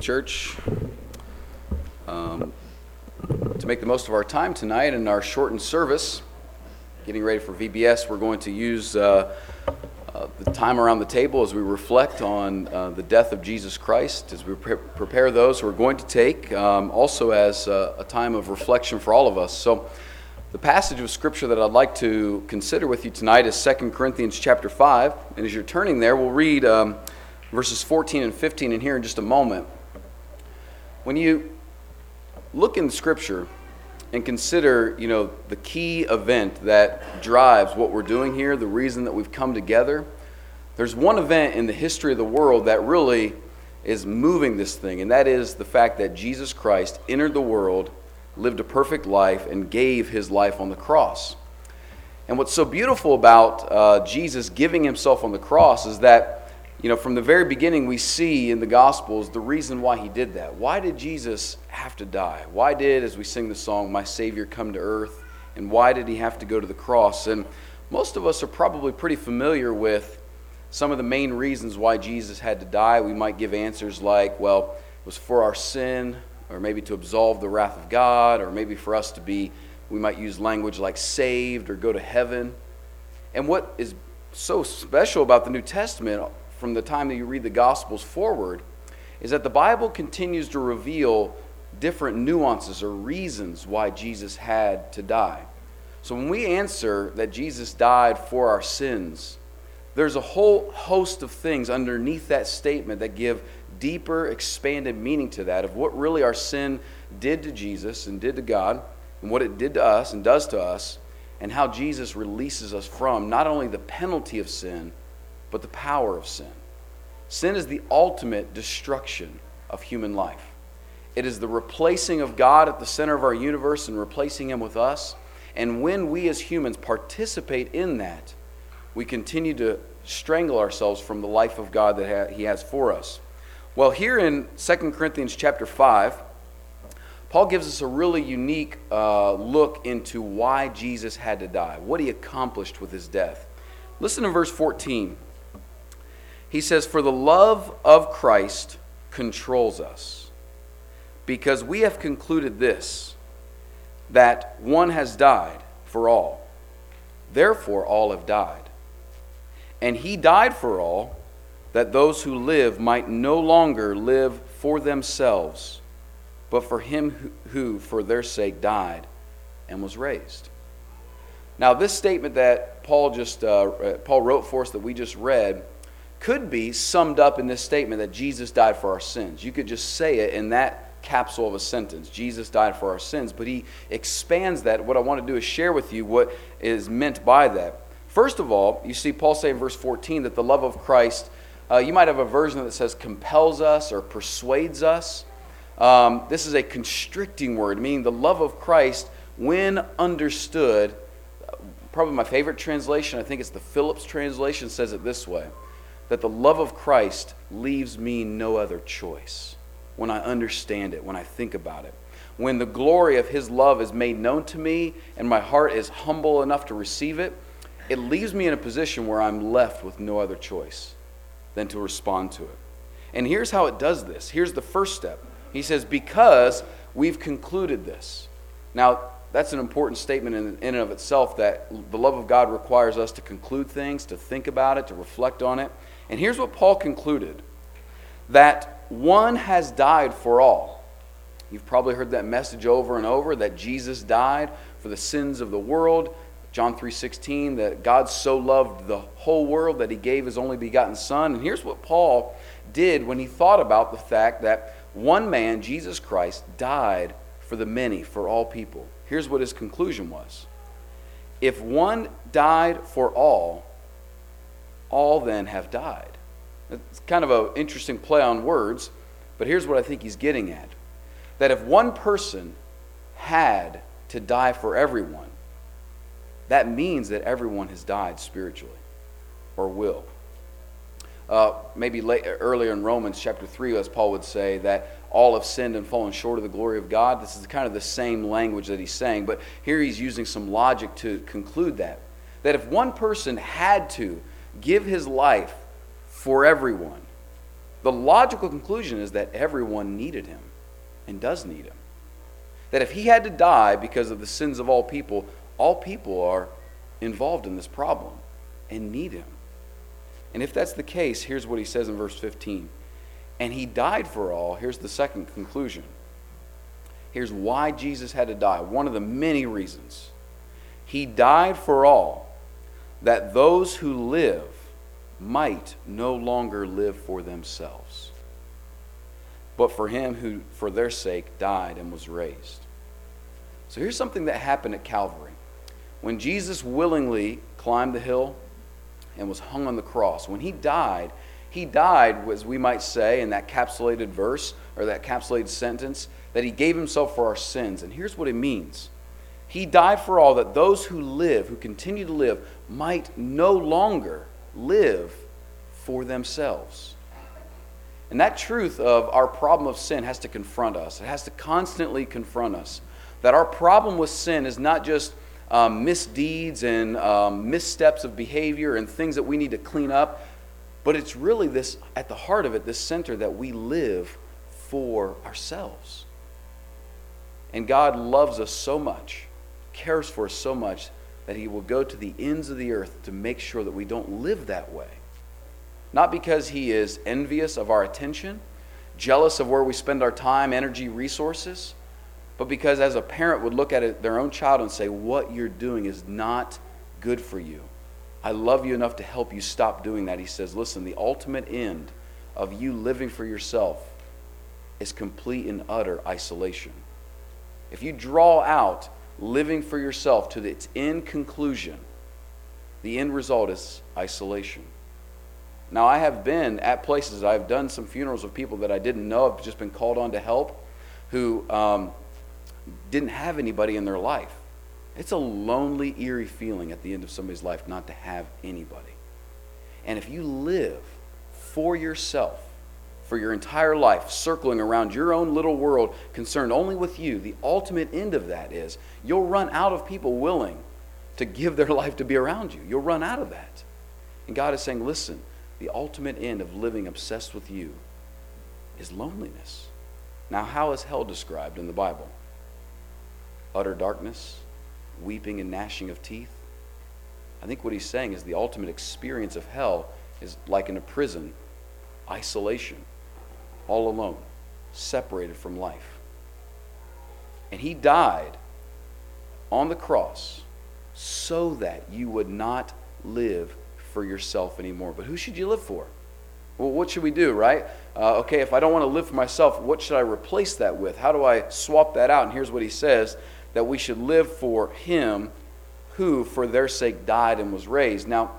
church. Um, to make the most of our time tonight in our shortened service, getting ready for VBS, we're going to use uh, uh, the time around the table as we reflect on uh, the death of Jesus Christ, as we pre- prepare those who are going to take, um, also as a time of reflection for all of us. So, the passage of scripture that I'd like to consider with you tonight is 2 Corinthians chapter 5. And as you're turning there, we'll read um, verses 14 and 15 in here in just a moment. When you look in Scripture and consider, you know, the key event that drives what we're doing here, the reason that we've come together, there's one event in the history of the world that really is moving this thing, and that is the fact that Jesus Christ entered the world, lived a perfect life, and gave his life on the cross. And what's so beautiful about uh, Jesus giving himself on the cross is that you know, from the very beginning, we see in the Gospels the reason why he did that. Why did Jesus have to die? Why did, as we sing the song, My Savior come to earth? And why did he have to go to the cross? And most of us are probably pretty familiar with some of the main reasons why Jesus had to die. We might give answers like, well, it was for our sin, or maybe to absolve the wrath of God, or maybe for us to be, we might use language like saved or go to heaven. And what is so special about the New Testament from the time that you read the Gospels forward is that the Bible continues to reveal different nuances or reasons why Jesus had to die. So when we answer that Jesus died for our sins, there's a whole host of things underneath that statement that give deeper, expanded meaning to that of what really our sin did to Jesus and did to God, and what it did to us and does to us, and how Jesus releases us from not only the penalty of sin, but the power of sin. Sin is the ultimate destruction of human life. It is the replacing of God at the center of our universe and replacing Him with us. And when we as humans participate in that, we continue to strangle ourselves from the life of God that He has for us. Well, here in 2 Corinthians chapter 5, Paul gives us a really unique uh, look into why Jesus had to die, what he accomplished with his death. Listen to verse 14. He says, For the love of Christ controls us, because we have concluded this, that one has died for all. Therefore, all have died. And he died for all, that those who live might no longer live for themselves, but for him who, for their sake, died and was raised. Now, this statement that Paul just uh, Paul wrote for us that we just read could be summed up in this statement that Jesus died for our sins. You could just say it in that capsule of a sentence Jesus died for our sins, but he expands that. What I want to do is share with you what is meant by that. First of all, you see Paul say in verse 14 that the love of Christ, uh, you might have a version that says compels us or persuades us. Um, this is a constricting word, meaning the love of Christ, when understood, probably my favorite translation, I think it's the Phillips translation, says it this way that the love of Christ leaves me no other choice when I understand it, when I think about it. When the glory of His love is made known to me and my heart is humble enough to receive it, it leaves me in a position where I'm left with no other choice than to respond to it. And here's how it does this. Here's the first step. He says, Because we've concluded this. Now, that's an important statement in, and of itself that the love of God requires us to conclude things, to think about it, to reflect on it. And here's what Paul concluded that one has died for all. You've probably heard that message over and over that Jesus died for the sins of the world. John 3:16 that God so loved the whole world that he gave his only begotten son. And here's what Paul did when he thought about the fact that one man, Jesus Christ, died for the many, for all people. Here's what his conclusion was. If one died for all, all then have died. It's kind of an interesting play on words, but here's what I think he's getting at that if one person had to die for everyone, that means that everyone has died spiritually or will. Uh, maybe late, earlier in Romans chapter 3, as Paul would say, that all have sinned and fallen short of the glory of God. This is kind of the same language that he's saying, but here he's using some logic to conclude that. That if one person had to give his life for everyone, the logical conclusion is that everyone needed him and does need him. That if he had to die because of the sins of all people, all people are involved in this problem and need him. And if that's the case, here's what he says in verse 15. And he died for all. Here's the second conclusion. Here's why Jesus had to die. One of the many reasons. He died for all, that those who live might no longer live for themselves, but for him who, for their sake, died and was raised. So here's something that happened at Calvary. When Jesus willingly climbed the hill and was hung on the cross, when he died, he died, as we might say in that capsulated verse or that capsulated sentence, that he gave himself for our sins. And here's what it means He died for all, that those who live, who continue to live, might no longer live for themselves. And that truth of our problem of sin has to confront us. It has to constantly confront us. That our problem with sin is not just um, misdeeds and um, missteps of behavior and things that we need to clean up, but it's really this, at the heart of it, this center that we live for ourselves. And God loves us so much, cares for us so much, that He will go to the ends of the earth to make sure that we don't live that way. Not because He is envious of our attention, jealous of where we spend our time, energy, resources, but because as a parent would look at it, their own child and say, What you're doing is not good for you. I love you enough to help you stop doing that. He says, Listen, the ultimate end of you living for yourself is complete and utter isolation. If you draw out living for yourself to its end conclusion, the end result is isolation. Now, I have been at places, I've done some funerals of people that I didn't know, I've just been called on to help, who um, didn't have anybody in their life. It's a lonely, eerie feeling at the end of somebody's life not to have anybody. And if you live for yourself, for your entire life, circling around your own little world, concerned only with you, the ultimate end of that is you'll run out of people willing to give their life to be around you. You'll run out of that. And God is saying, listen, the ultimate end of living obsessed with you is loneliness. Now, how is hell described in the Bible? Utter darkness, weeping and gnashing of teeth. I think what he's saying is the ultimate experience of hell is like in a prison isolation, all alone, separated from life. And he died on the cross so that you would not live for yourself anymore. But who should you live for? Well, what should we do, right? Uh, okay, if I don't want to live for myself, what should I replace that with? How do I swap that out? And here's what he says that we should live for him who, for their sake, died and was raised. Now,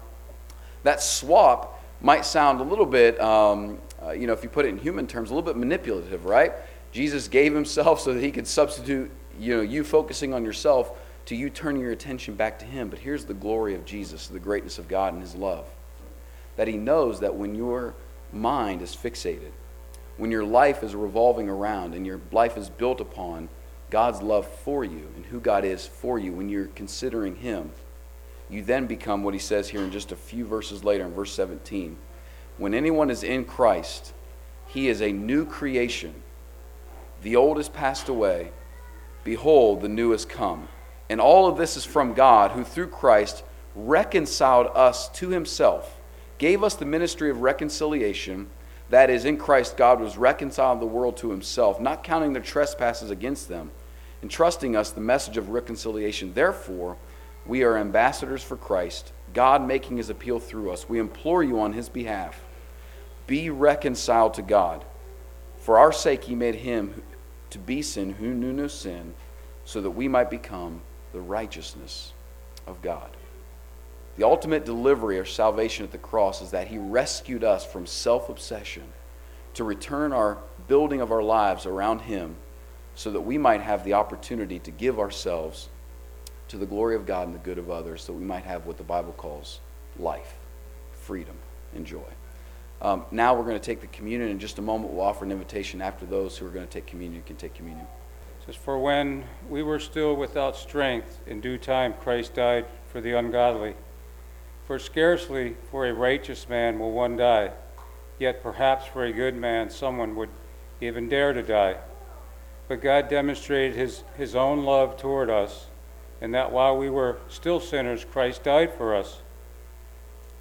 that swap might sound a little bit, um, uh, you know, if you put it in human terms, a little bit manipulative, right? Jesus gave himself so that he could substitute, you know, you focusing on yourself to you turning your attention back to him. But here's the glory of Jesus, the greatness of God and his love. That he knows that when your mind is fixated, when your life is revolving around and your life is built upon God's love for you and who God is for you, when you're considering Him, you then become what He says here in just a few verses later in verse 17. When anyone is in Christ, he is a new creation. The old has passed away. Behold, the new has come. And all of this is from God, who through Christ reconciled us to himself, gave us the ministry of reconciliation. That is, in Christ, God was reconciling the world to himself, not counting their trespasses against them entrusting us the message of reconciliation. Therefore, we are ambassadors for Christ, God making his appeal through us. We implore you on his behalf be reconciled to God. For our sake, he made him to be sin who knew no sin, so that we might become the righteousness of God. The ultimate delivery or salvation at the cross is that he rescued us from self obsession to return our building of our lives around him so that we might have the opportunity to give ourselves to the glory of God and the good of others, so we might have what the Bible calls life, freedom, and joy. Um, now we're going to take the communion. In just a moment, we'll offer an invitation after those who are going to take communion can take communion. It says, For when we were still without strength, in due time Christ died for the ungodly. For scarcely for a righteous man will one die Yet perhaps for a good man, someone would even dare to die. But God demonstrated his, his own love toward us, and that while we were still sinners, Christ died for us.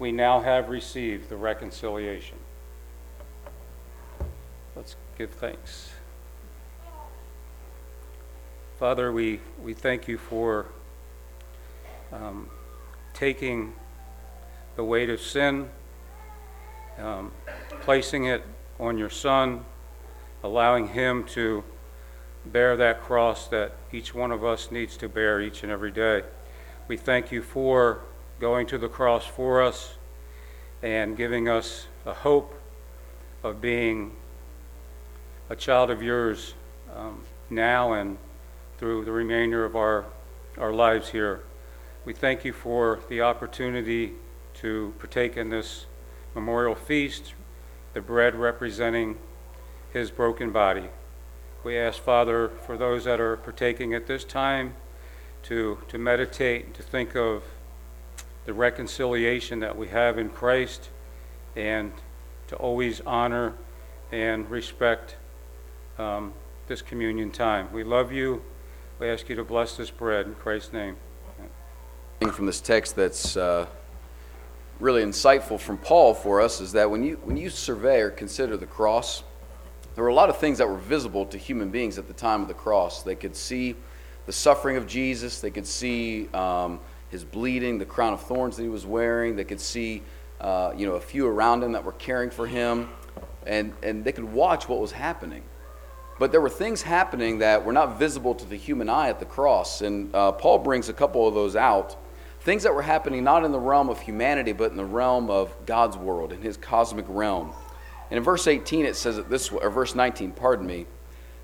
we now have received the reconciliation. Let's give thanks. Father, we, we thank you for um, taking the weight of sin, um, placing it on your Son, allowing Him to bear that cross that each one of us needs to bear each and every day. We thank you for going to the cross for us and giving us a hope of being a child of yours um, now and through the remainder of our, our lives here. We thank you for the opportunity to partake in this memorial feast, the bread representing his broken body. We ask, Father, for those that are partaking at this time to, to meditate, to think of the reconciliation that we have in Christ, and to always honor and respect um, this communion time. We love you. We ask you to bless this bread in Christ's name. From this text that's uh, really insightful from Paul for us is that when you, when you survey or consider the cross, there were a lot of things that were visible to human beings at the time of the cross. They could see the suffering of Jesus, they could see um, his bleeding, the crown of thorns that he was wearing, they could see uh, you know, a few around him that were caring for him, and, and they could watch what was happening. But there were things happening that were not visible to the human eye at the cross. And uh, Paul brings a couple of those out. Things that were happening not in the realm of humanity, but in the realm of God's world, in his cosmic realm. And in verse 18, it says it this way, or verse 19, pardon me,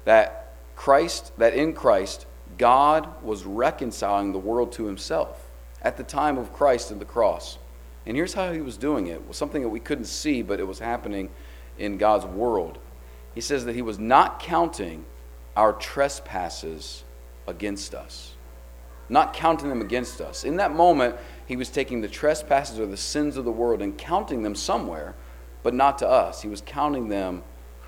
that Christ, that in Christ, God was reconciling the world to himself at the time of Christ and the cross. And here's how he was doing it. It was something that we couldn't see, but it was happening in God's world he says that he was not counting our trespasses against us, not counting them against us. In that moment, he was taking the trespasses or the sins of the world and counting them somewhere, but not to us. He was counting them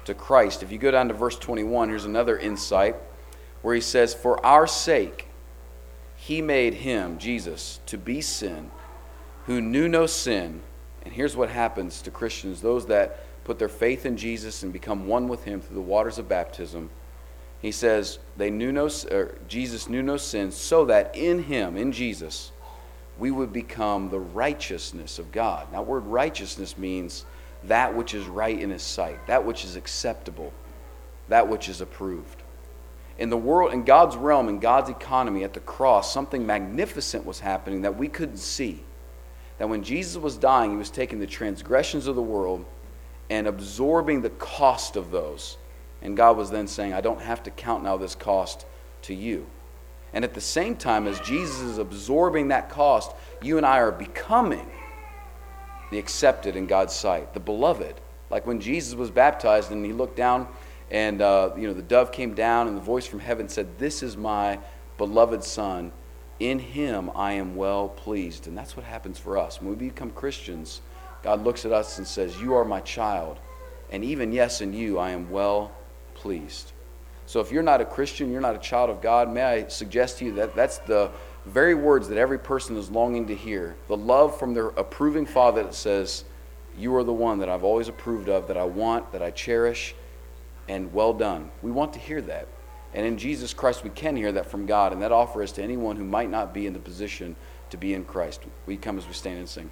to Christ. If you go down to verse 21, here's another insight where he says, For our sake, he made him, Jesus, to be sin, who knew no sin. And here's what happens to Christians those that put their faith in Jesus and become one with him through the waters of baptism, he says they knew no er, Jesus knew no sin so that in him, in Jesus, we would become the righteousness of God. Now word righteousness means that which is right in his sight, that which is acceptable, that which is approved. In the world, in God's realm, in God's economy, at the cross, something magnificent was happening that we couldn't see. That when Jesus was dying, he was taking the transgressions of the world and absorbing the cost of those. And God was then saying, I don't have to count now this cost to you. And at the same time, as Jesus is absorbing that cost, you and I are becoming the accepted in God's sight, the beloved. Like when Jesus was baptized and he looked down, and uh, you know the dove came down, and the voice from heaven said, "This is my beloved Son. In him I am well pleased." And that's what happens for us when we become Christians. God looks at us and says, You are my child. And even, yes, in you, I am well pleased. So if you're not a Christian, you're not a child of God, may I suggest to you that that's the very words that every person is longing to hear. The love from their approving Father that says, You are the one that I've always approved of, that I want, that I cherish, and well done. We want to hear that. And in Jesus Christ, we can hear that from God, and that offer is to anyone who might not be in the position to be in Christ. We come as we stand and sing.